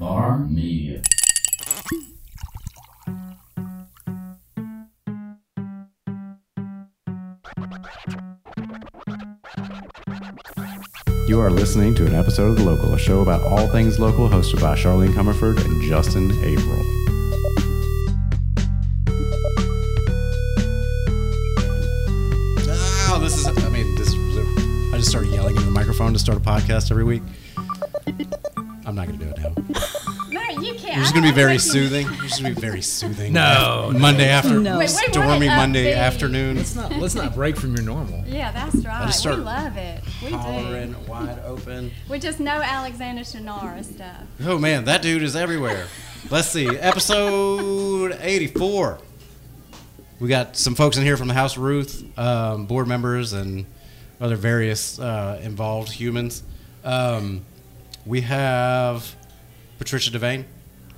Bar Media. You are listening to an episode of The Local, a show about all things local, hosted by Charlene Comerford and Justin April. Oh, this is, I mean, this I just started yelling into the microphone to start a podcast every week. I'm not going to do it now. No, you can't. You're just going to be very soothing. You're just going to be very soothing. No, Monday after, No. Wait, wait, stormy what? Monday Upbeat. afternoon. let's not let's not break from your normal. Yeah, that's right. just We love it. We Hollering, do. wide open. We just know Alexander Shannara stuff. Oh man, that dude is everywhere. Let's see, episode 84. We got some folks in here from the House of Ruth, um, board members, and other various uh, involved humans. Um, we have Patricia Devane.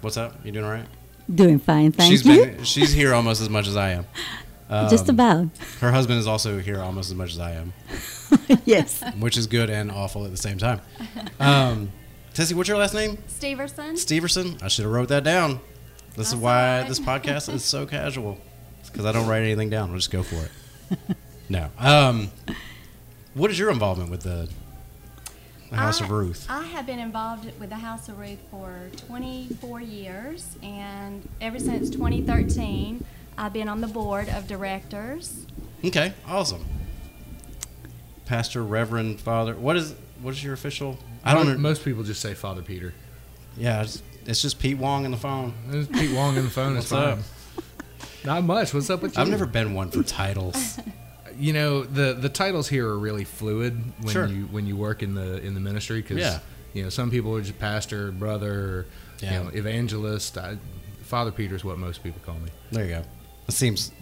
What's up? You doing all right? Doing fine, thank She's you. been she's here almost as much as I am. Just Um, about. Her husband is also here almost as much as I am, yes. which is good and awful at the same time. Um, Tessie, what's your last name? Steverson. Steverson. I should have wrote that down. This is why all right. this podcast is so casual. because I don't write anything down. We'll just go for it. no. Um, what is your involvement with the, the House I, of Ruth? I have been involved with the House of Ruth for 24 years, and ever since 2013, I've been on the board of directors. Okay, awesome. Pastor, Reverend, Father. What is what is your official? I don't Mo- know. Most people just say Father Peter. Yeah, it's, it's just Pete Wong on the phone. It's Pete Wong on the phone. What's It's fine. up? Not much. What's up with you? I've never been one for titles. You know the the titles here are really fluid when Sure. you when you work in the in the ministry because Yeah. you know some people are just pastor, brother, Yeah. you know, evangelist. I, Father Peter is what most people call me. there you go. It seems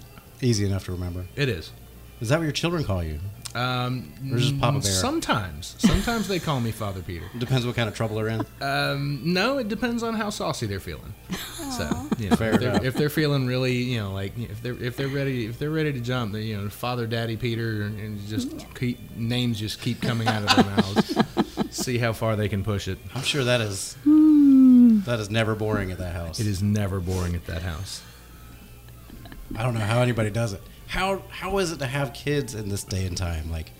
easy enough to remember. It is. Is that what your children call you? Um, Or just Papa mm, Bear? Sometimes, sometimes they call me Father Peter. Depends what kind of trouble they're in. Um, no, it depends on how saucy they're feeling. So, you know, Fair if, they're, if they're feeling really, you know, like if they're if they're ready if they're ready to jump, they, you know, Father, Daddy, Peter, and, and just keep names just keep coming out of their mouths. See how far they can push it. I'm sure that is that is never boring at that house. It is never boring at that house. I don't know how anybody does it. How how is it to have kids in this day and time? Like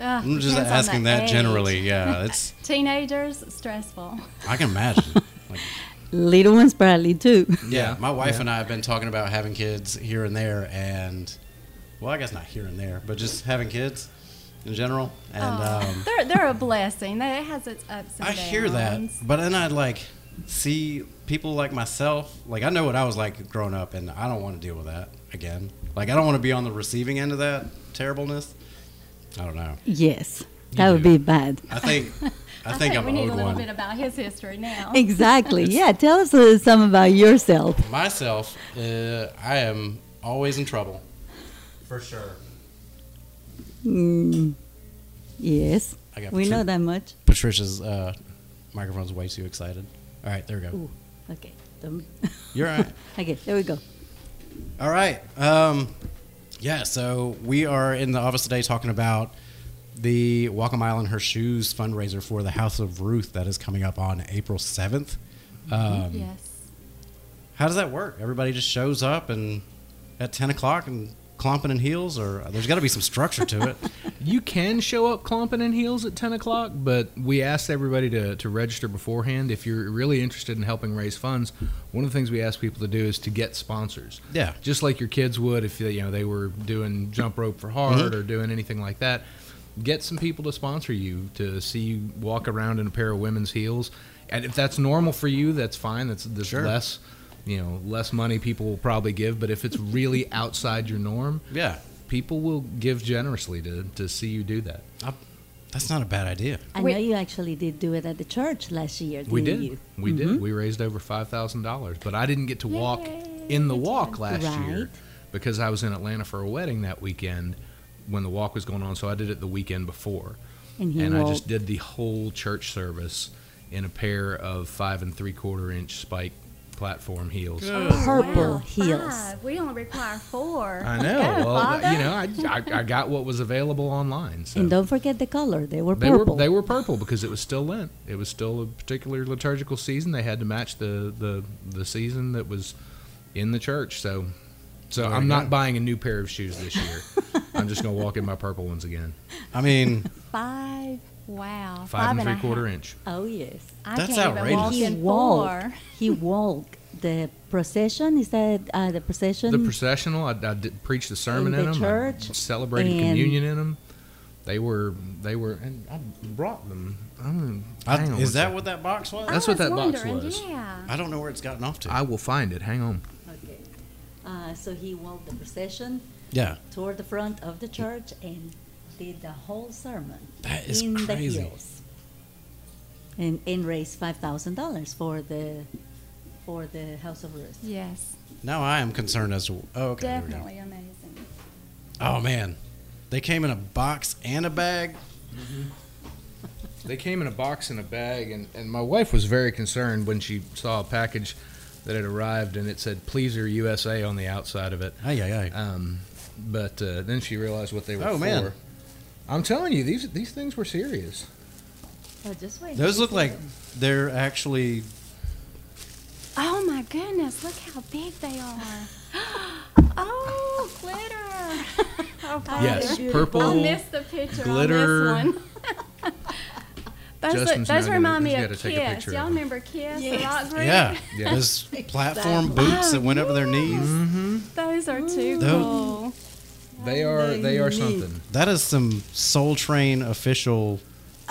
Ugh, I'm just asking the that age. generally. Yeah, it's Teenagers, stressful. I can imagine. Like, Little ones probably too. yeah, my wife Yeah. and I have been talking about having kids here and there, and well, I guess not here and there, but just having kids in general. And Aw, um, they're they're a blessing. It has its ups and I downs. hear that, but then I'd like see people like myself. Like I know what I was like growing up, and I don't want to deal with that again. Like I don't want to be on the receiving end of that terribleness. I don't know. Yes. You That would be bad. I think I, think, I'm we an need owed a little one. bit about his history now. Exactly. yeah. Tell us uh, some about yourself. Myself, uh, I am always in trouble. For sure. Mm, yes. I got We Patri- know that much. Patricia's uh, microphone's way too excited. All right, there we go. Ooh. Okay. You're all right. okay. There we go. All right. Um, yeah, so we are in the office today talking about the Walk a Mile in Her Shoes fundraiser for the House of Ruth that is coming up on April 7th. Um, yes. How does that work? Everybody just shows up and at 10 o'clock and clomping in heels, or there's got to be some structure to it. You can show up clomping in heels at 10 o'clock, but we asked everybody to, to register beforehand. If you're really interested in helping raise funds, one of the things we ask people to do is to get sponsors. Yeah. Just like your kids would if they, you know they were doing jump rope for hard Mhm. or doing anything like that. Get some people to sponsor you to see you walk around in a pair of women's heels. And if that's normal for you, that's fine. That's, that's Sure. less, you know, less money people will probably give. But if it's really outside your norm, Yeah. people will give generously to, to see you do that. I, that's not a bad idea. I We- know you actually did do it at the church last year. We didn't did. You? We Mhm. did. We raised over five thousand dollars, but I didn't get to walk in the walk job. last year because I was in Atlanta for a wedding that weekend when the walk was going on. So I did it the weekend before, And he and I just did the whole church service in a pair of five and three quarter inch spike platform heels. Oh, oh, purple Wow, heels. five. We only require four. I know. Go, well, Father. you know, I, I, I got what was available online. So. And don't forget the color. They were They purple. were they were purple because it was still Lent. It was still a particular liturgical season. They had to match the the, the season that was in the church. So so There I'm not go. buying a new pair of shoes this year. I'm just gonna walk in my purple ones again. I mean, Five. Wow. Five, and a three half. quarter inch. oh yes. I That's can't even walk outrageous. He in walked. He walked the procession. Is that uh, the procession? The processional. I, I did, preached a sermon In in, the them. church, I celebrated and- communion in them. They were they were and I brought them. I don't, I, hang on is one that second. what that box was? I That's what was that box was. Yeah. I don't know where it's gotten off to. I will find it. Hang on. okay. Uh, so he walked the procession yeah, toward the front of the church and did the whole sermon That is in the hills. And, and raised five thousand dollars for the for the House of Ruth. Yes. now I am concerned as to. Oh, okay. there we go. Definitely amazing. Oh man, they came in a box and a bag. They came in a box and a bag, and, and my wife was very concerned when she saw a package that had arrived and it said "Pleaser USA" on the outside of it. Ay ay ay. Um, but uh, then she realized what they were Oh, for. man. I'm telling you, these these things were serious. Oh, just wait. Those look like them. they're actually. Oh my goodness! Look how big they are. oh, glitter. Oh, Yes, purple. I missed the picture glitter. on this one. those Justin's those remind me of gotta Kiss. Y'all of remember Kiss, the rock group? Yeah, Yeah. those platform boots that went up to their knees. Mm-hmm. Those are too Those- cool. They are they are something. That is some Soul Train official.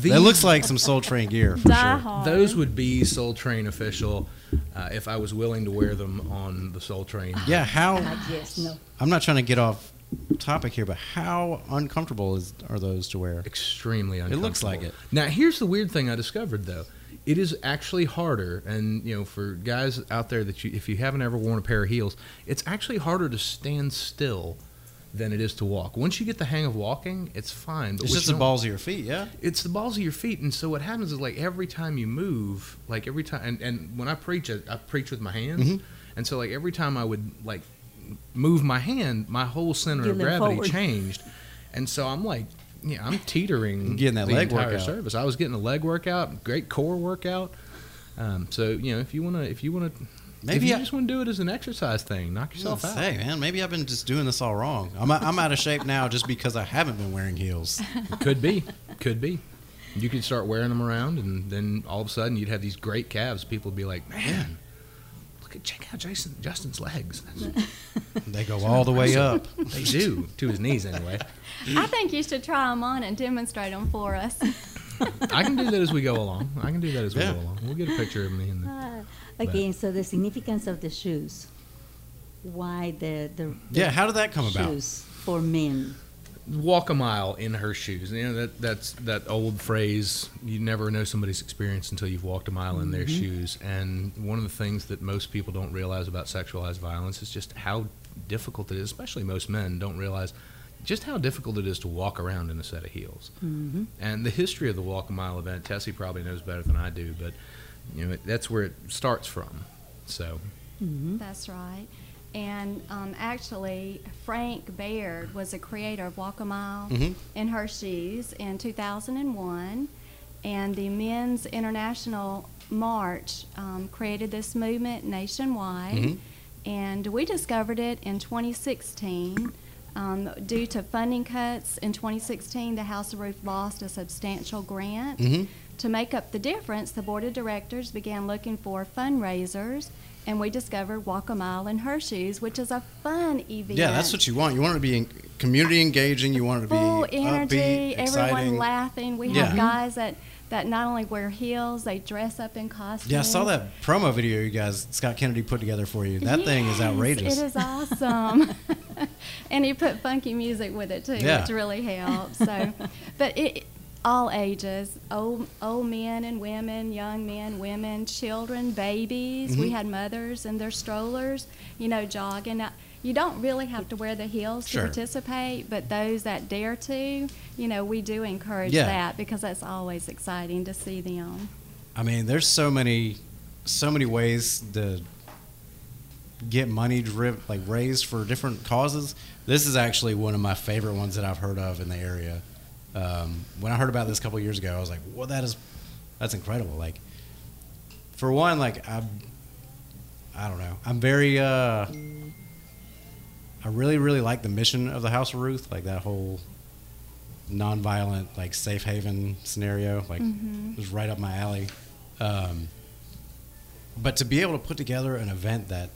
These, That looks like some Soul Train gear for sure. hard. those would be Soul Train official uh, if I was willing to wear them on the Soul Train. Yeah, how? Yes, no. I'm not trying to get off topic here, but how uncomfortable is are those to wear? extremely uncomfortable. It looks like it. Now, here's the weird thing I discovered though. It is actually harder, and you know, for guys out there that you, if you haven't ever worn a pair of heels, it's actually harder to stand still than it is to walk. Once you get the hang of walking, it's fine. But It's just the balls of your feet, yeah. It's the balls of your feet, and so what happens is like every time you move, like every time, and, and when I preach, I, I preach with my hands, Mhm. and so like every time I would like move my hand, my whole center You of gravity forward. changed, and so I'm like, yeah, I'm teetering, Getting that the leg workout. service. I was getting a leg workout, great core workout. Um, so you know, if you wanna, if you wanna, Maybe if you I- just want to do it as an exercise thing, knock yourself out. gonna say, man, maybe I've been just doing this all wrong. I'm I'm out of shape now just because I haven't been wearing heels. Could be, could be. You could start wearing them around, and then all of a sudden you'd have these great calves. People would be like, "Man, look at check out Jason Justin's legs." They go all the way up. They do to his knees anyway. I think you should try them on and demonstrate them for us. I can do that as we go along. I can do that as we Yeah. go along. We'll get a picture of me in the. Ah, okay, so the significance of the shoes. Why the the, the Yeah, how did that come about? shoes for men? walk a mile in her shoes. You know that that's that old phrase. You never know somebody's experience until you've walked a mile in their shoes. And one of the things that most people don't realize about sexualized violence is just how difficult it is. Especially most men don't realize just how difficult it is to walk around in a set of heels. Mm-hmm. And the history of the walk a mile event, Tessie probably knows better than I do, but you know that's where it starts from. So Mm-hmm. That's right. And um, actually, Frank Baird was a creator of Walk a Mile Mhm. in Hershey's in 2001. And the Men's International March um, created this movement nationwide. Mhm. And we discovered it in 2016. Um, due to funding cuts in 2016, the House of Ruth lost a substantial grant. hmm To make up the difference, the board of directors began looking for fundraisers, and we discovered Walk a Mile in Her Shoes, which is a fun event. Yeah, that's what you want. You want it to be community engaging. You want it to be full energy, upbeat, everyone laughing. We Yeah. have guys that, that not only wear heels, they dress up in costumes. Yeah, I saw that promo video you guys Scott Kennedy put together for you. That thing is outrageous. It is awesome. and he put funky music with it too, Yeah. which really helps. So, but it all ages, old old men and women, young men, women, children, babies. We Mhm. had mothers in their strollers, you know, jogging. Now, You don't really have to wear the heels to participate, but those that dare to, you know, we do encourage Yeah. that because that's always exciting to see them. I mean, there's so many so many ways to get money like raised for different causes. This is actually one of my favorite ones that I've heard of in the area. Um, when I heard about this a couple years ago, I was like, "Well, that is that's incredible!" Like, for one, like I, I don't know, I'm very, uh, I really, really like the mission of the House of Ruth, like that whole nonviolent, like safe haven scenario. Like, Mhm. it was right up my alley. Um, but to be able to put together an event that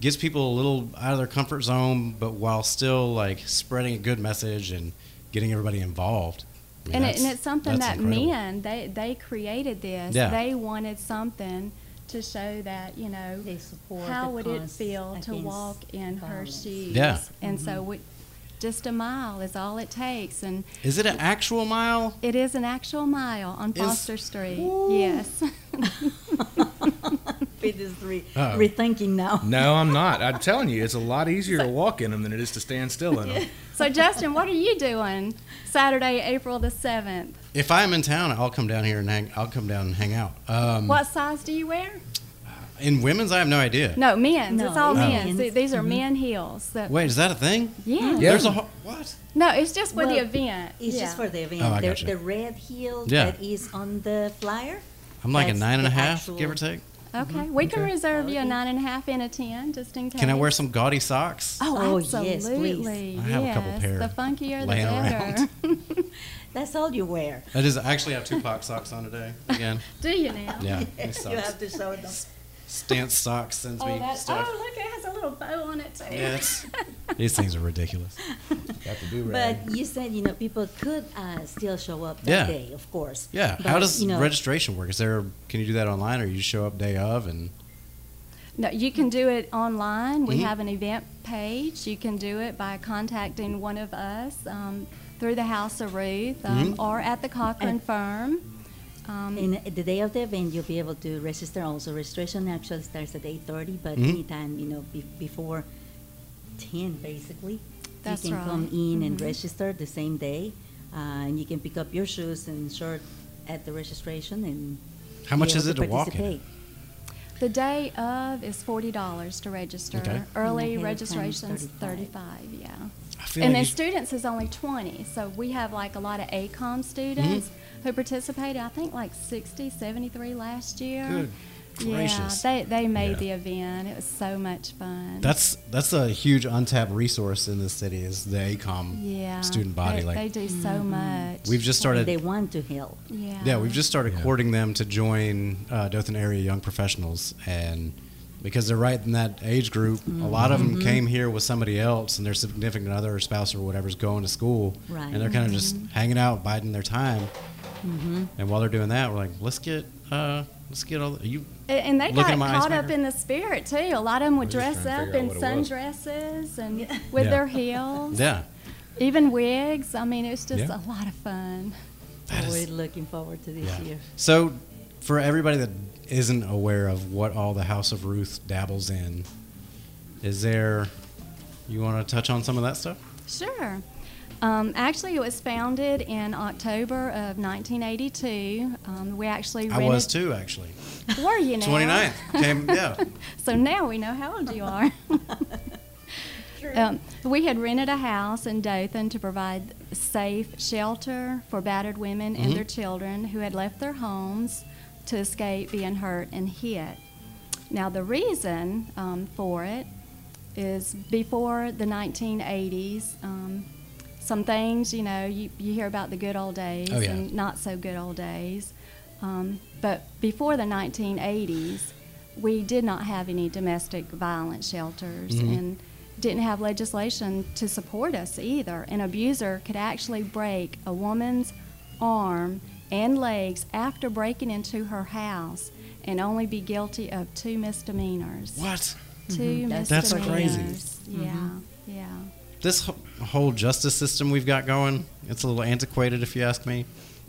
gets people a little out of their comfort zone, but while still like spreading a good message and getting everybody involved. I mean, and, it, and it's something that incredible. men they they created this. Yeah. They wanted something to show that you know They support how would it feel to walk in her shoes. Yeah. And so mm-hmm. we, just a mile is all it takes, and Is it an actual mile? it is an actual mile on Is- Foster Street. Woo. Yes. Pete is re- Uh-oh. rethinking now. No, I'm not. I'm telling you, it's a lot easier to walk in them than it is to stand still in them. so Justin, what are you doing Saturday, April the seventh? If I'm in town, I'll come down here and hang. I'll come down and hang out. Um, What size do you wear? in women's? I have no idea. No, men's. No, it's all it's men's. men's. These are Mhm. men heels. That, Wait, is that a thing? yeah. Yeah. There's a ho- what? No, it's just for the event. It's yeah. just for the event. Oh, I the, gotcha. the red heel Yeah. that is on the flyer. I'm like a That's nine and a the half, actual- give or take. Mm-hmm. Okay, we can Okay. reserve you a nine and a half and a ten, just in case. Can I wear some gaudy socks? Oh, Oh, yes, absolutely. please. I have a couple yes. pair The funkier, the better. That's all you wear. I just I actually have Tupac socks on today again. Do you now? Yeah, these you socks. have to show them. Stance socks sends Oh, me that, stuff. oh, look, it has a little bow on it too. Yeah, it's, these things are ridiculous. Got to do But you said you know people could uh, still show up that Yeah. day, of course. Yeah, how does you know, registration work? Is there can you do that online, or you show up day of and No, you can do it online. We Mhm. have an event page. You can do it by contacting one of us um, through the House of Ruth um, Mhm. or at the Cochran And- Firm. Um, And the day of the event, you'll be able to register. Also, registration actually starts at eight thirty, but Mhm. anytime you know be- before ten, basically, That's you can come in and Mhm. register the same day, uh, and you can pick up your shoes and shirt at the registration. And how much is it to walk in? the day of is forty dollars to register. Okay. Early And ahead of time is registration's 35. thirty-five. Yeah. And like then students is only 20. So we have like a lot of ACOM students Mm-hmm. Who participated. I think like 60, 73 last year. Good Gracious. Yeah, they, they made Yeah. the event. It was so much fun. That's that's a huge untapped resource in the city is the ACOM yeah, student body. They, like they do so Mm-hmm. much. we've just started. they want to help. yeah. Yeah, we've just started Yeah. courting them to join uh, Dothan area young professionals, and because they're right in that age group, a lot of Mm-hmm. them came here with somebody else, and their significant other or spouse or whatever's going to school, Right. and they're kind of just hanging out, biding their time. Mm-hmm. And while they're doing that, we're like, let's get uh, let's get all you. And they got caught up in the spirit too. A lot of them would dress just trying to up in what it was. sundresses and with Yeah. their heels, Yeah, even wigs. I mean, it was just Yeah. a lot of fun. That We're is- looking forward to this yeah. year. So, for everybody that isn't aware of what all the House of Ruth dabbles in, is there? You want to touch on some of that stuff? Sure. Um, actually, it was founded in October of 1982. Um, we actually I was too, actually. Were you now? 29th. Came, yeah. So now we know how old you are. um, we had rented a house in Dothan to provide safe shelter for battered women and Mhm. their children who had left their homes to escape being hurt and hit. Now, the reason um, for it is before the 1980s, um, some things, you know, you, you hear about the good old days Oh, yeah. and not so good old days. Um, but before the 1980s, we did not have any domestic violence shelters Mhm. and didn't have legislation to support us either. An abuser could actually break a woman's arm and legs after breaking into her house and only be guilty of two misdemeanors. What? Two Mhm. That's- That's crazy. misdemeanors. Yeah, yeah. This whole justice system we've got going, it's a little antiquated, if you ask me.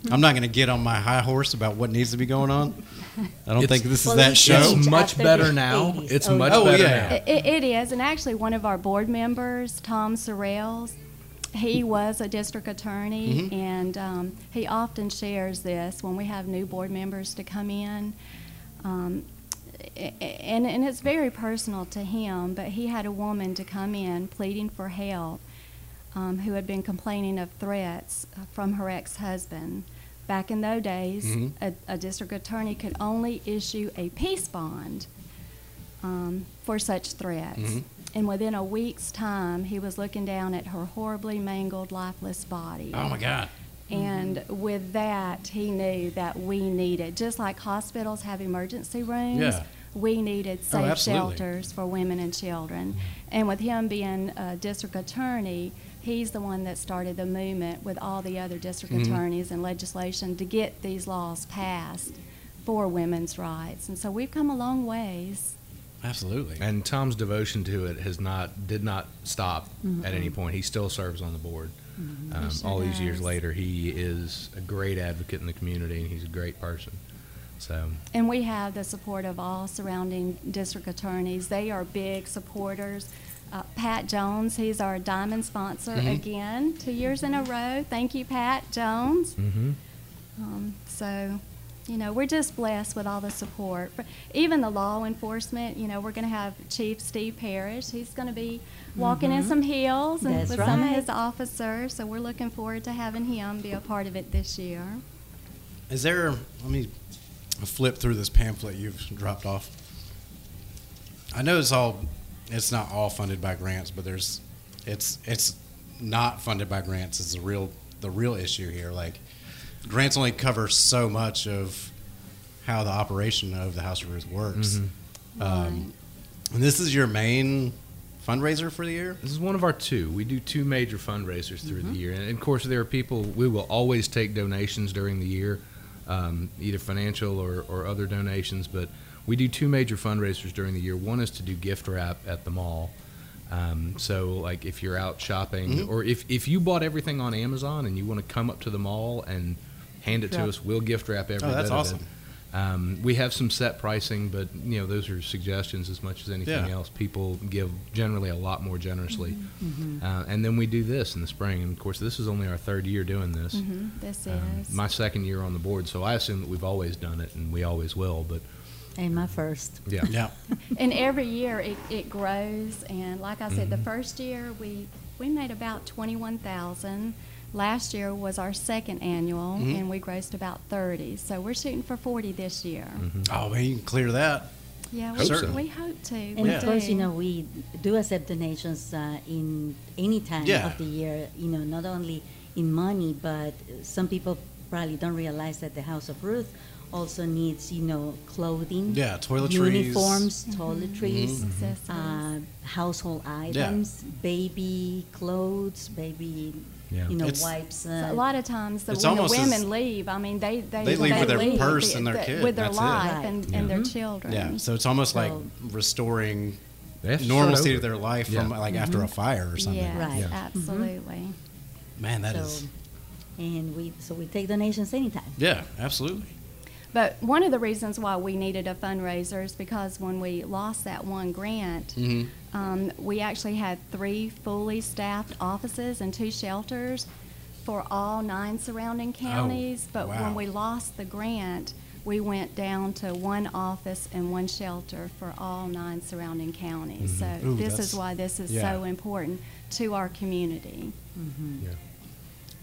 I'm not going to get on my high horse about what needs to be going on. I don't It's- think this is that it's show. It's much better now. 80s. It's Oh, much Oh, better yeah. now. It, it is, and actually, one of our board members, Tom Sorrells, he was a district attorney, Mhm. and um, he often shares this when we have new board members to come in. Um, a- and, and it's very personal to him, but he had a woman to come in pleading for help um, who had been complaining of threats from her ex husband. Back in those days, Mhm. a, a district attorney could only issue a peace bond um, for such threats. Mhm. And within a week's time, he was looking down at her horribly mangled, lifeless body. Oh my God. And with that, he knew that we needed, just like hospitals have emergency rooms, Yeah. We needed Oh, safe absolutely. shelters for women and children. And with him being a district attorney, he's the one that started the movement with all the other district Mhm. attorneys and legislation to get these laws passed for women's rights. And so we've come a long ways. Absolutely. And Tom's devotion to it has not did not stop at any point. He still serves on the board. Um, sure all these years later, he is a great advocate in the community, and he's a great person. So And we have the support of all surrounding district attorneys. They are big supporters. Uh, Pat Jones, he's our diamond sponsor Mhm. again, two years in a row. Thank you, Pat Jones. hmm Um, so, you know, we're just blessed with all the support. For- Even the law enforcement, you know, we're going to have Chief Steve Parrish. He's going to be walking in Mhm. some hills and That's with some of right. his officers. So we're looking forward to having him be a part of it this year. Is there? Let me flip through this pamphlet you've dropped off. I know it's all. It's not all funded by grants, but there's. It's it's not funded by grants. Is the real the real issue here. Like grants only cover so much of how the operation of the House of Ruth works. Mhm. Um, and this is your main fundraiser for the year. This is one of our two. We do two major fundraisers through the year, and of course, there are people. We will always take donations during the year, um, either financial or, or other donations. But we do two major fundraisers during the year. One is to do gift wrap at the mall. Um, so, like, if you're out shopping, Mhm. or if if you bought everything on Amazon and you want to come up to the mall and hand it to us, we'll gift wrap everything. Oh, that's awesome. It. Um, we have some set pricing, but you know those are suggestions as much as anything Yeah. else. People give generally a lot more generously, Mhm. uh, and then we do this in the spring. And of course, this is only our third year doing this. hmm This Um, is. my second year on the board, so I assume that we've always done it, and we always will. But And my first. yeah, Yeah. And every year it, it grows. And like I said, the Mhm. first year we we made about twenty one thousand. Last year was our second annual, Mhm. and we grossed about thirty. So we're shooting for forty this year. Mhm. Oh man, you can clear that. Yeah, we, Hope so. we hope to. And we Yeah. of course, you do. know, we do accept donations uh, in any time Yeah. of the year. You know, not only in money, but some people probably don't realize that the House of Ruth also needs, you know, clothing, Yeah, toiletries. uniforms, Mhm. toiletries, Mhm. Uh, household items, baby clothes, baby, Yeah. you know, It's- wipes. So Uh, a lot of times, the, when the women leave, I mean, they they, They leave with their purse the- and their the- kid, with their that's life Right. and, Yeah. and their children. Yeah. So it's almost like restoring They have to start normalcy to their life from Yeah. like after a fire or something. Yes, Right. Yeah. absolutely. Man, that so, is. and we so we take donations anytime. Yeah, absolutely. But one of the reasons why we needed a fundraiser is because when we lost that one grant, hmm um, we actually had three fully staffed offices and two shelters for all nine surrounding counties. but Oh, wow. when we lost the grant, we went down to one office and one shelter for all nine surrounding counties. Mhm. So Ooh, this is why this is yeah. so important to our community. hmm Yeah.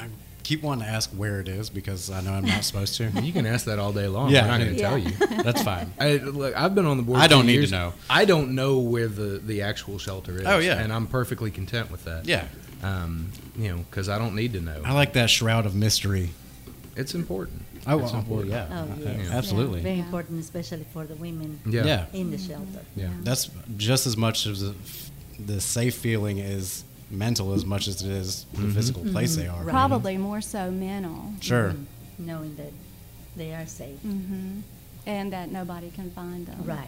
I keep wanting to ask where it is because I know I'm not supposed to. You can ask that all day long. Yeah. I'm not going to Yeah. tell you. That's fine. I, look, I've been on the board. I don't for need to know. I don't know where the, the actual shelter is. Oh, yeah. and I'm perfectly content with that. Yeah, um, you know, because I don't need to know. I like that shroud of mystery. It's important. Oh, it's well, important. yeah, Oh, yes. absolutely. Very important, especially for the women Yeah. Yeah. in the shelter. Yeah. That's just as much as the, the safe feeling is mental as much as it is the Mhm. physical place they are. Right. Probably more so mental. Sure. Mhm. Knowing that they are safe. hmm And that nobody can find them. Right.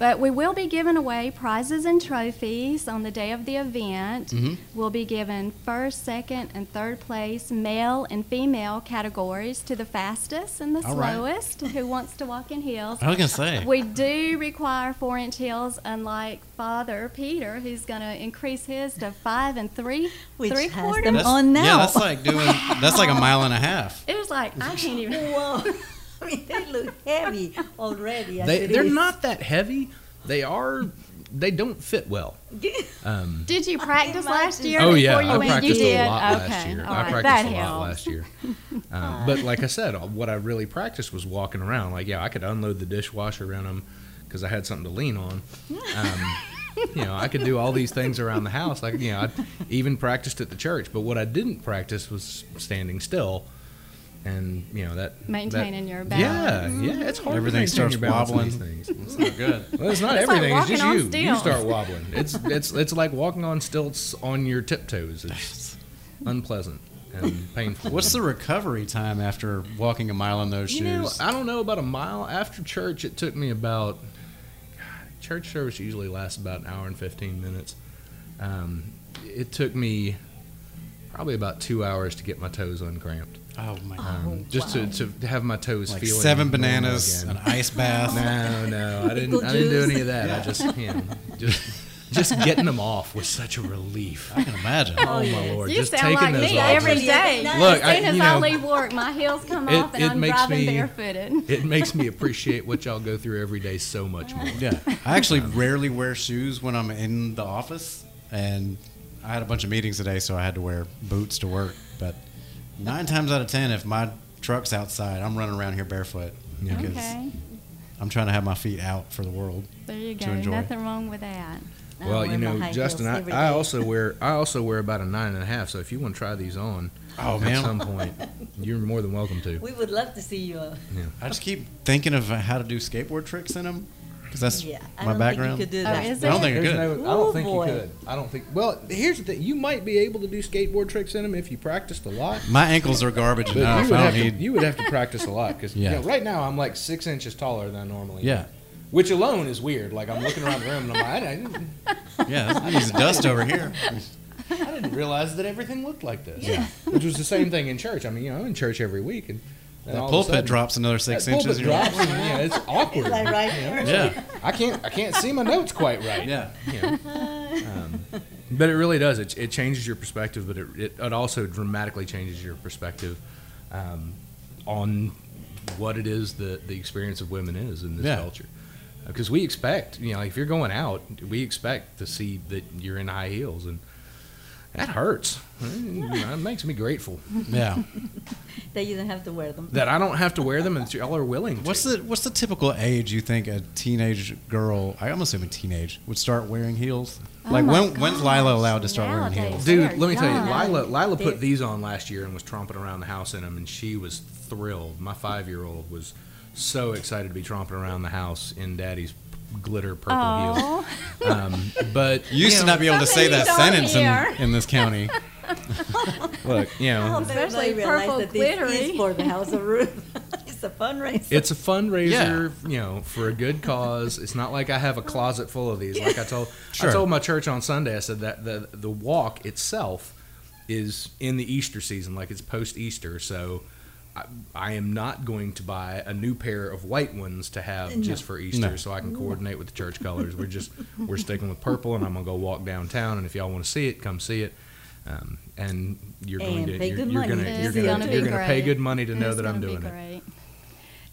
But we will be giving away prizes and trophies on the day of the event. Mhm. We'll be giving first, second, and third place male and female categories to the fastest and the All right. slowest who wants to walk in heels. I was gonna say. We do require four inch heels, unlike Father Peter, who's going to increase his to five and three, Which three has quarters. them That's- on now. Yeah, that's like doing. That's like a mile and a half. It was like I can't even. Whoa. I mean, they look heavy already. They, they're is. not that heavy. They are. They don't fit well. Um, Did you practice last year? oh yeah, before you I practiced did. a lot okay. last year. All I right. practiced that a lot last year. Um, but like I said, what I really practiced was walking around. Like yeah, I could unload the dishwasher around them because I had something to lean on. Um, you know, I could do all these things around the house. Like you know, I even practiced at the church. But what I didn't practice was standing still. And you know that Maintaining that, your balance. yeah, yeah, it's hard. to Everything starts your balance in wobbling. these things. It's not good. Well, it's not It's like everything. it's just on you. You start wobbling. It's it's it's like walking on stilts on your tiptoes. It's unpleasant and painful. What's the recovery time after walking a mile in those you know? shoes? I don't know about a mile after church. It took me about. God, church service usually lasts about an hour and fifteen minutes. Um, it took me probably about two hours to get my toes uncramped. Oh my god. Um, just to, to have my toes feel Like feeling seven bananas, an ice bath. No, no, I didn't. Pickle I didn't do any of that. I just, you know, just just getting them off was such a relief. I can imagine. Oh, my lord, You just sound taking like those me off. every was- day. Look, as I- soon as you I leave work, my heels come it- off and it I'm makes driving me- barefooted. It makes me appreciate what y'all go through every day so much more. Yeah, I actually rarely wear shoes when I'm in the office, and I had a bunch of meetings today, so I had to wear boots to work. But nine times out of ten, if my truck's outside, I'm running around here barefoot because Okay, I'm trying to have my feet out for the world. there you To go. enjoy. Nothing wrong with that. I Well, you know, Justin, I, I also wear I also wear about a nine and a half. So if you want to try these on, Oh, at man. some point, you're more than welcome to. We would love to see you. Uh, I just keep thinking of how to do skateboard tricks in them because that's yeah, my background. think you could do Oh, I don't think you could. no, I don't think boy. you could. I don't think. Well, here's the thing: you might be able to do skateboard tricks in them if you practiced a lot. My ankles are garbage But enough. you would, I have don't to, you would have to practice a lot because Yeah. right now I'm like six inches taller than I normally. am. Yeah, Which alone is weird. Like I'm looking around the room and I'm like, I didn't, yeah. I use dust over here. I didn't realize that everything looked like this. Yeah. Which was the same thing in church. I mean, you know, I'm in church every week and. And That all of a pulpit sudden- drops another six that inches. Pulpit and you're like, drops and, yeah, it's awkward. It's like right you know? Yeah, I can't. I can't see my notes quite right. yeah. you know. Um, but it really does. It, it changes your perspective, but it, it, it also dramatically changes your perspective um, on what it is that the experience of women is in this Yeah. culture. Because we expect, you know, if you're going out, we expect to see that you're in high heels, and that hurts. It makes me grateful Yeah. That you don't have to wear them. that I don't have to wear them, and that y'all are willing. To. What's the what's the typical age you think a teenage girl? I'm assuming teenage would start wearing heels. Oh like my when when's Lila allowed to start wearing heels? Dude, let me tell you. Lila, Lila They- put these on last year and was tromping around the house in them, and she was thrilled. My five year old was so excited to be tromping around the house in Daddy's glitter purple Oh, heels. Um, but You used to know, not be able to say that sentence in, in this county. look, you know, Especially They realize purple that this glittery. is for the House of Ruth. it's a fundraiser. it's a fundraiser, you know, for a good cause. It's not like I have a closet full of these. Like I told, Sure. I told my church on Sunday, I said that the the walk itself is in the Easter season, like it's post Easter. So I, I am not going to buy a new pair of white ones to have just for Easter, No. so I can coordinate with the church colors. We're just we're sticking with purple, and I'm gonna go walk downtown. And if y'all want to see it, come see it. Um, and you're going to pay you're, good you're money. gonna you're gonna, gonna be you're gonna pay good money to know that I'm gonna doing it.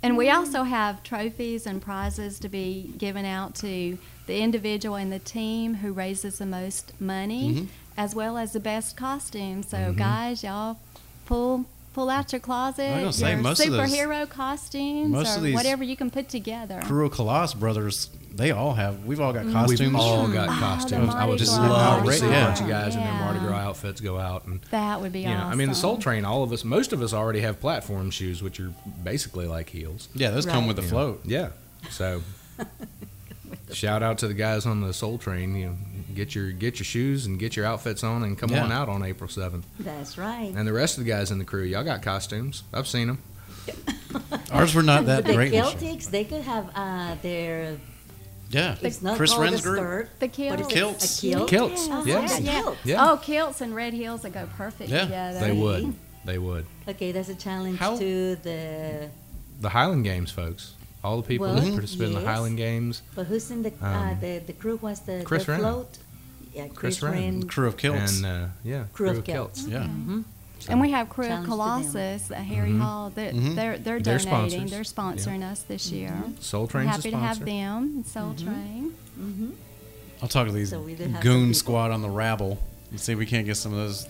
And we also have trophies and prizes to be given out to the individual and the team who raises the most money, Mhm. as well as the best costume. So, Mm-hmm. guys, y'all pull pull out your closet, gonna say, your most of those- superhero costumes, most or of these whatever you can put together. Crew of Colossus brothers, they all have. We've all got Mm-hmm. costumes. We've all got Oh, costumes. I would just Gras love to see a bunch of Yeah. guys in their Mardi Gras outfits go out and. That would be You know, awesome. I mean, the Soul Train. All of us, most of us, already have platform shoes, which are basically like heels. Yeah, those come with the you know. float. Yeah. So, shout out to the guys on the Soul Train. You know, get your get your shoes and get your outfits on, and come Yeah. on out on April seventh. That's right. And the rest of the guys in the crew, y'all got costumes. I've seen them. Ours were not that the great. this year. Celtics, they could have uh, their. Yeah, It's not Chris called Wren's group. skirt. The kilts. is? Kilts. A kilt. Kilts. Oh, Yeah. a Yeah. kilt. Yeah. Oh, kilts and red heels that go perfect Yeah. together. They would. They would. Okay, that's a challenge How- to the. The Highland Games, folks. All the people Well, that participate in the. Highland Games. But who's in the uh, Um, the the crew? Was the Chris the Wren. float? Yeah, Chris Chris, Wren. Wren. Crew of kilts. And uh, yeah, Crew of kilts. yeah. Mhm. And we have Crew of Challenge to. Colossus, uh, Harry Hall. They're Mhm. they're, they're They're donating. sponsors. They're sponsoring us this year. Soul We're a happy to have sponsor. them. and Soul Train. hmm I'll talk to these So we did have some goon squad on the rabble and see if we can't get some of those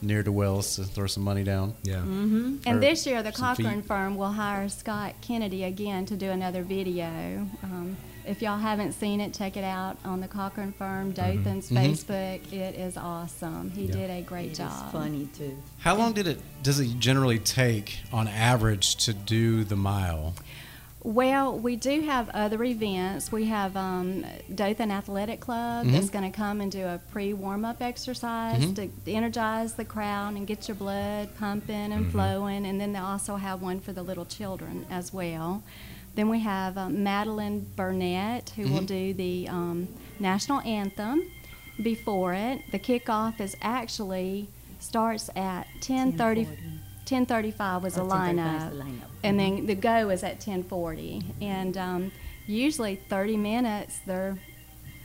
near to Wells to throw some money down. Yeah. hmm And this year, the some feet. Cochran firm will hire Scott Kennedy again to do another video. Um, if y'all haven't seen it, check it out on the Cochran firm, Dothan's Mhm. Facebook. It is awesome. He Yeah. did a great job. It is job. funny too. How long did it does it generally take on average to do the mile? Well, we do have other events. We have um, Dothan Athletic Club Mhm. that's going to come and do a pre warm up exercise Mhm. to energize the crowd and get your blood pumping and Mhm. flowing. And then they also have one for the little children as well. Then we have um, Madeline Burnett who will Mhm. do the um, national anthem before it. The kickoff is actually starts at 10:30. 10:35 was Oh, the 10:35 lineup, is the lineup. and then the go is at 10:40. And um, usually 30 minutes, they're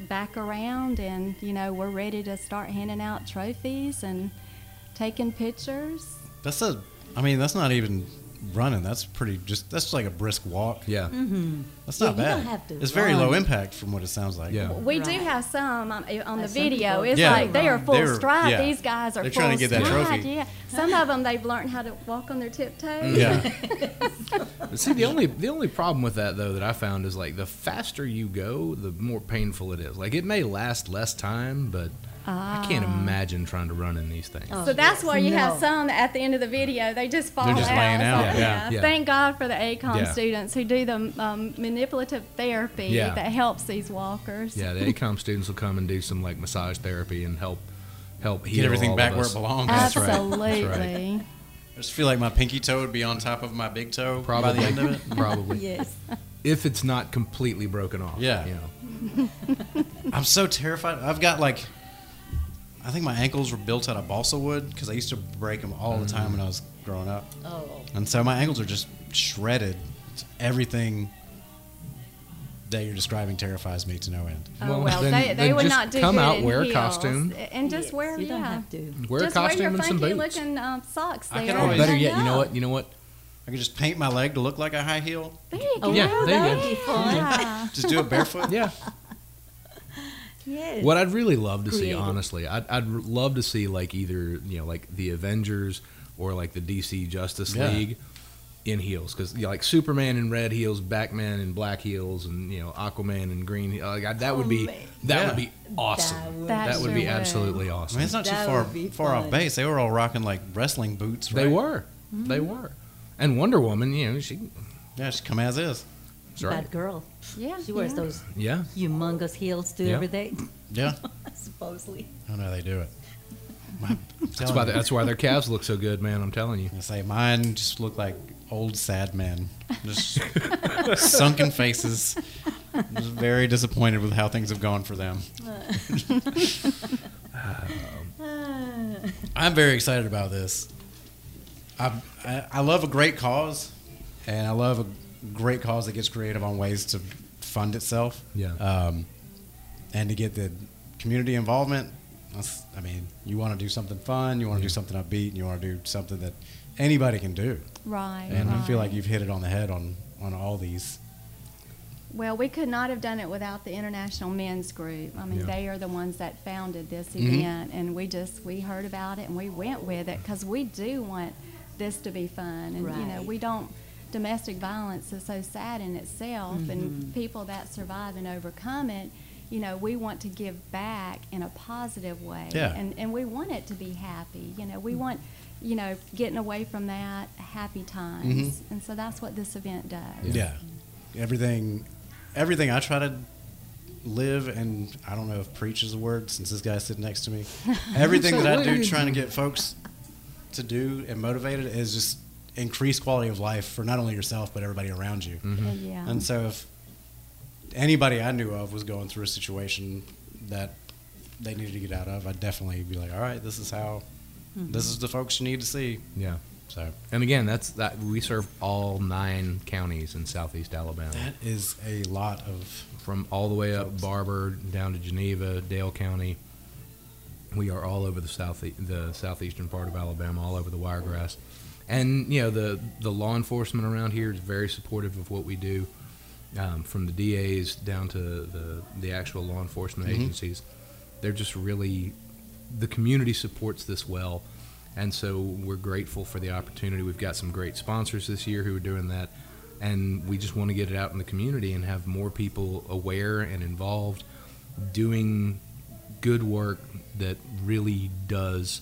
back around, and you know we're ready to start handing out trophies and taking pictures. That's a I mean, that's not even running. That's pretty just that's like a brisk walk. Yeah. hmm That's Yeah, not you bad. don't have to it's very low impact from what it sounds like. Yeah. We do have some um, on the video. people It's Yeah. like they are full They're- stride. yeah. These guys are They're full trying to get that stride. trophy. Yeah, some of them they've learned how to walk on their tiptoes. Yeah. See, the only the only problem with that though that I found is like the faster you go, the more painful it is. Like it may last less time, but I can't Ah. imagine trying to run in these things. Oh, So that's yes. why you have some at the end of the video they just fall They're just out. laying out, So, yeah. Yeah. Thank God for the ACOM Yeah. students who do the um, manipulative therapy Yeah. that helps these walkers. Yeah, the ACOM students will come and do some like massage therapy and help help heal Get everything all back of where us. it belongs. That's right. Absolutely. That's right. I just feel like my pinky toe would be on top of my big toe by Probably. the end of it. Probably. Yes. If it's not completely broken off. Yeah. You know. I'm so terrified. I've got like, I think my ankles were built out of balsa wood because I used to break them all the time when I was growing up, Oh. and so my ankles are just shredded. Everything that you're describing terrifies me to no end. Oh, Well, well, then- they, they then would just not do come good out, in wear a costume. and just Yes, wear You yeah. don't have to. Wear just a costume wear your and some funky boots. looking um, socks I there. can always- Or better yet, you know what? You know what? I could just paint my leg to look like a high heel. There you go. Oh, Yeah, there you go. that'd be fun. Yeah. Just do it barefoot. Yeah. Yes. What I'd really love to see, honestly, I'd, I'd love to see like either you know like the Avengers or like the DC Justice Yeah. League in heels because you know, like Superman in red heels, Batman in black heels, and you know Aquaman in green. he- Like I- that would be that Yeah. would be awesome. That would, That That would be would. absolutely I awesome. mean, it's not too far far off base. They were all rocking like wrestling boots. They right? were, they mm-hmm. were, and Wonder Woman, you know, she, Yeah, she come as is. That's right. Bad girl. Yeah. She wears yeah. those Yeah, humongous heels too Yeah. every day. Yeah, Supposedly. I know they do it. My- that's why you. that's why their calves look so good, man. I'm telling you. I say mine just look like old sad men, just sunken faces. Just very disappointed with how things have gone for them. Um, I'm very excited about this. I, I I love a great cause, and I love a great cause that gets creative on ways to fund itself. Yeah. Um, and to get the community involvement. That's, I mean, you want to do something fun, you want to do something upbeat, and you want to do something that anybody can do. Right. And I feel like you've hit it on the head on on all these. Well, we could not have done it without the International Men's Group. I mean, Yeah. they are the ones that founded this Mhm. event, and we just we heard about it and we went with it because we do want this to be fun, and you know we don't. Domestic violence is so sad in itself, and Mhm. people that survive and overcome it, you know, we want to give back in a positive way, Yeah. and and we want it to be happy. You know, we want. You know, getting away from that, happy times, and so that's what this event does. Yeah. Everything, everything I try to live, and I don't know if preach is a word since this guy's sitting next to me. Everything that I do, trying to get folks to do and motivated, is just increase quality of life for not only yourself but everybody around you. Uh, Yeah. And so, if anybody I knew of was going through a situation that they needed to get out of, I'd definitely be like, "All right, this is how, this is the folks you need to see." Yeah. So And again, that's that we serve all nine counties in southeast Alabama. that is a lot of from all the way up Folks. Barbour down to Geneva, Dale County. We are all over the south the southeastern part of Alabama, all over the Wiregrass, and you know the the law enforcement around here is very supportive of what we do, um, from the DAs down to the the actual law enforcement Mhm. agencies. They're just really the community supports this well, and so we're grateful for the opportunity. We've got some great sponsors this year who are doing that, and we just want to get it out in the community and have more people aware and involved, doing good work that really does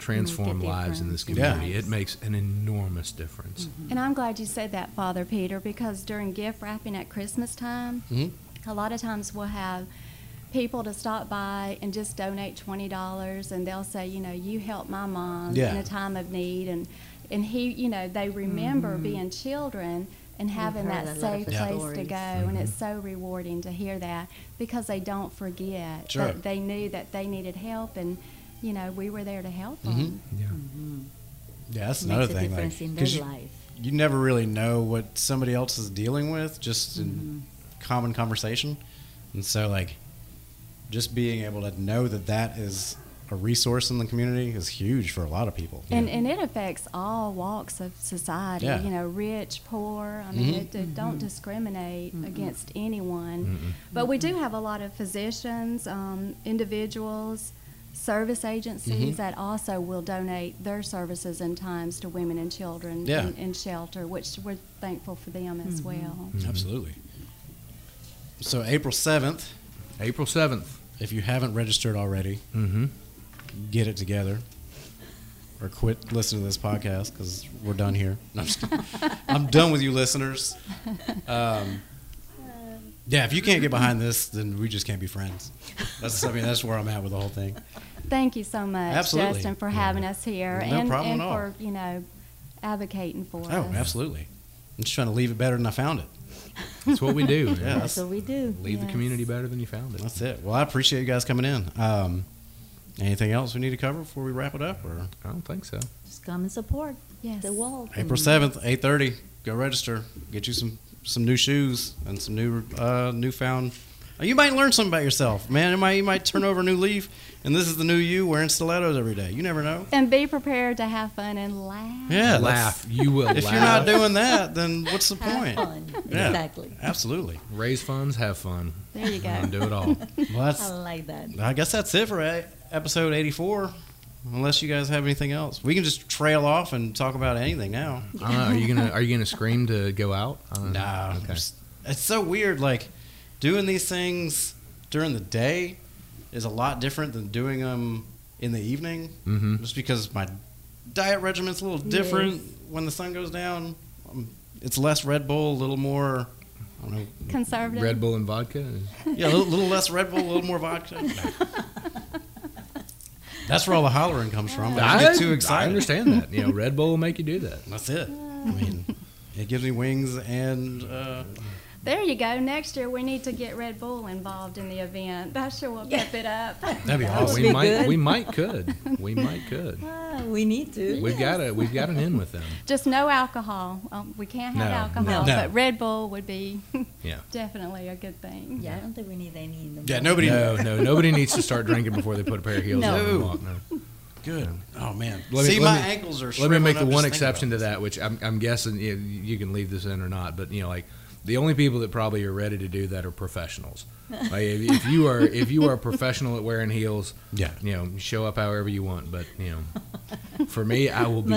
transform lives in this community. lives. It makes an enormous difference. And I'm glad you said that, Father Peter, because during gift wrapping at Christmas time, Mhm. a lot of times we'll have people to stop by and just donate twenty dollars, and they'll say, you know, you helped my mom Yeah. in a time of need, and and he, you know, they remember Mhm. being children and having that a lot of safe Yeah. place to stories. go, and it's so rewarding to hear that because they don't forget Sure. that they knew that they needed help, and you know, we were there to help them. Yeah. Mhm. Yeah, that's another thing. difference Like, in 'cause their you, life. you never really know what somebody else is dealing with just in Mm-hmm. common conversation. And so, like, just being able to know that that is a resource in the community is huge for a lot of people. And, and it affects all walks of society, Yeah. you know, rich, poor. I mean, Mhm. it, it don't discriminate against anyone. But we do have a lot of physicians, um, individuals, service agencies Mhm. that also will donate their services and times to women and children Yeah. in, in shelter, which we're thankful for them as well. Absolutely. So, April 7th, April 7th. if you haven't registered already, Mm-hmm. get it together or quit listening to this podcast because we're done here. No, I'm, just. I'm done with you listeners. Um, yeah, if you can't get behind this, then we just can't be friends. That's I mean that's where I'm at with the whole thing. Thank you so much, Absolutely. Justin, for having us here No and, problem and at all. for, you know, advocating for Oh, us. Oh, absolutely. I'm just trying to leave it better than I found it. That's what we do. Yeah, That's that's- what we do. Leave the community better than you found it. That's it. Well, I appreciate you guys coming in. Um, anything else we need to cover before we wrap it up? Or I don't think so. Just come and support Yes. the wall. April seventh, eight thirty. Go register. Get you some some new shoes and some new uh, newfound. You might learn something about yourself, man. It might you might turn over a new leaf, and this is the new you wearing stilettos every day. You never know. And be prepared to have fun and laugh. Yeah, laugh. You will If laugh. you're not doing that, then what's the Have point? fun. Yeah. Exactly. Absolutely. Raise funds, have fun, There you go. and do it all. Well, that's. I like that. I guess that's it for episode eighty-four. Unless you guys have anything else, we can just trail off and talk about anything now. I know, are you gonna Are you gonna scream to go out? I don't. Nah, Okay. just- it's so weird. Like doing these things during the day is a lot different than doing them in the evening. Mm-hmm. Just because my diet regimen's a little different when the sun goes down. Um, it's less Red Bull, a little more. I don't know. Conservative. Red Bull and vodka. Yeah, a little, little less Red Bull, a little more vodka. That's where all the hollering comes from. I get too excited. I understand that. You know, Red Bull will make you do that. That's it. I mean, it gives me wings and uh, There you go. Next year we need to get Red Bull involved in the event. That sure will pep it up. that'd be That would awesome. be we might. good. We might could. We might could. Ah, we need to. We've got a. We've got an in with them. Just no alcohol. Um, we can't have No, alcohol, no. but Red Bull would be Yeah. definitely a good thing. Yeah, I don't think we need any in the Yeah, nobody. No, no, nobody needs to start drinking before they put a pair of heels No. on and walk. No. Good. Oh man. Let me- See, let my me- ankles are. Let me make the one exception to that, which I'm, I'm guessing you, you can leave this in or not, but you know, like the only people that probably are ready to do that are professionals. like if, if you are if you are a professional at wearing heels, Yeah. you know, show up however you want. But you know, for me, I will be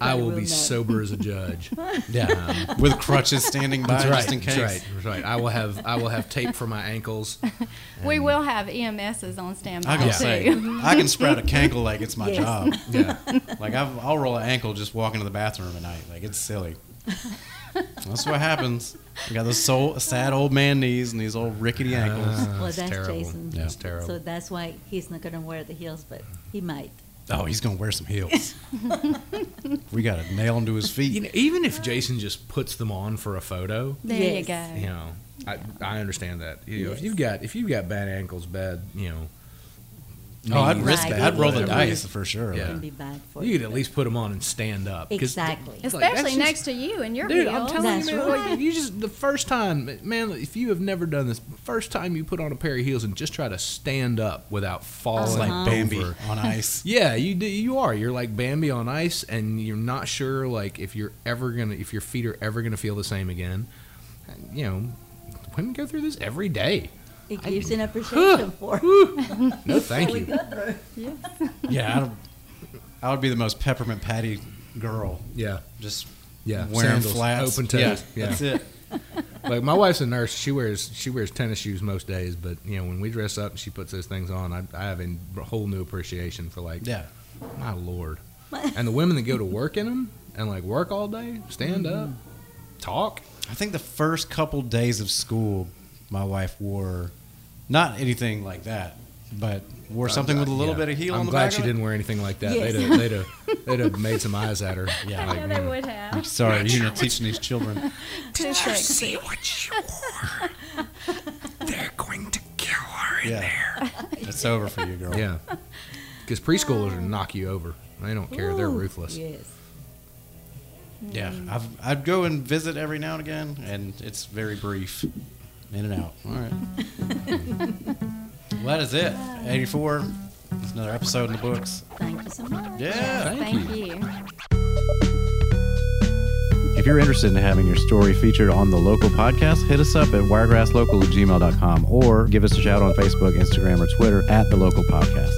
I will will be not. sober as a judge. it. Yeah. Um, With crutches standing by That's right. just in case. That's right. That's right. I will have I will have tape for my ankles. We will have EMSs on standby I can too. say I can sprout a cankle like it's my Yes. job. Yeah. Like I've, I'll roll an ankle just walking to the bathroom at night. Like it's silly. That's what happens. You got those soul, sad old man knees and these old rickety ankles. Uh, Well, it's that's terrible. Jason. Yeah. It's terrible. So that's why he's not gonna wear the heels, but he might. oh, he's gonna wear some heels. we got to nail him to his feet. you know, even if Jason just puts them on for a photo, There Yes. you go. you know, I, I understand that. You know, if you've got if you've got bad ankles, bad, you know, Oh, I'd risk Right, it. I'd roll the dice is. for sure. Yeah. can be bad for You could at least put them on and stand up. 'cause- Exactly. like, Especially that's just- next to you and your Dude, heels. I'm telling That's you, man, like, right. if you just the first time, man, if you have never done this, first time you put on a pair of heels and just try to stand up without falling It's like Uh-huh. Bambi over. on ice. Yeah, you do, you are. You're like Bambi on ice, and you're not sure like if you're ever gonna if your feet are ever gonna feel the same again. And, you know, women go through this every day. It gives an appreciation for No, thank we you. go through. Yeah, I, don't, I would be the most peppermint patty girl. Yeah, Just yeah. wearing Sandals, flats. open toes. Yeah, Yeah, that's it. like my wife's a nurse. She wears she wears tennis shoes most days, but you know when we dress up and she puts those things on, I, I have a whole new appreciation for like Yeah. my lord. And the women that go to work in them and like work all day, stand up, mm-hmm. talk. I think the first couple days of school, my wife wore not anything like that, but wore something with a little Yeah. bit of heel I'm on the glad she of it. didn't wear anything like that. Yes. They'd, have, they'd, have, they'd have made some eyes at her. Yeah. Like, yeah, you they know. would have. I'm Sorry, you're not teaching these children. Too sexy. what you wore? They're going to kill her Yeah, it's over for you, girl. Yeah. Because preschoolers will knock you over. They don't care. They're ruthless. Yes. Yeah, mm. I've, I'd go and visit every now and again, and it's very brief, in and out. All right. well, that is it. 84. It's another episode in the books. Thank you so much. Yeah. Thank Thank you. you. If you're interested in having your story featured on the local podcast, hit us up at wiregrasslocal at gmail.com or give us a shout on Facebook, Instagram, or Twitter at the local podcast.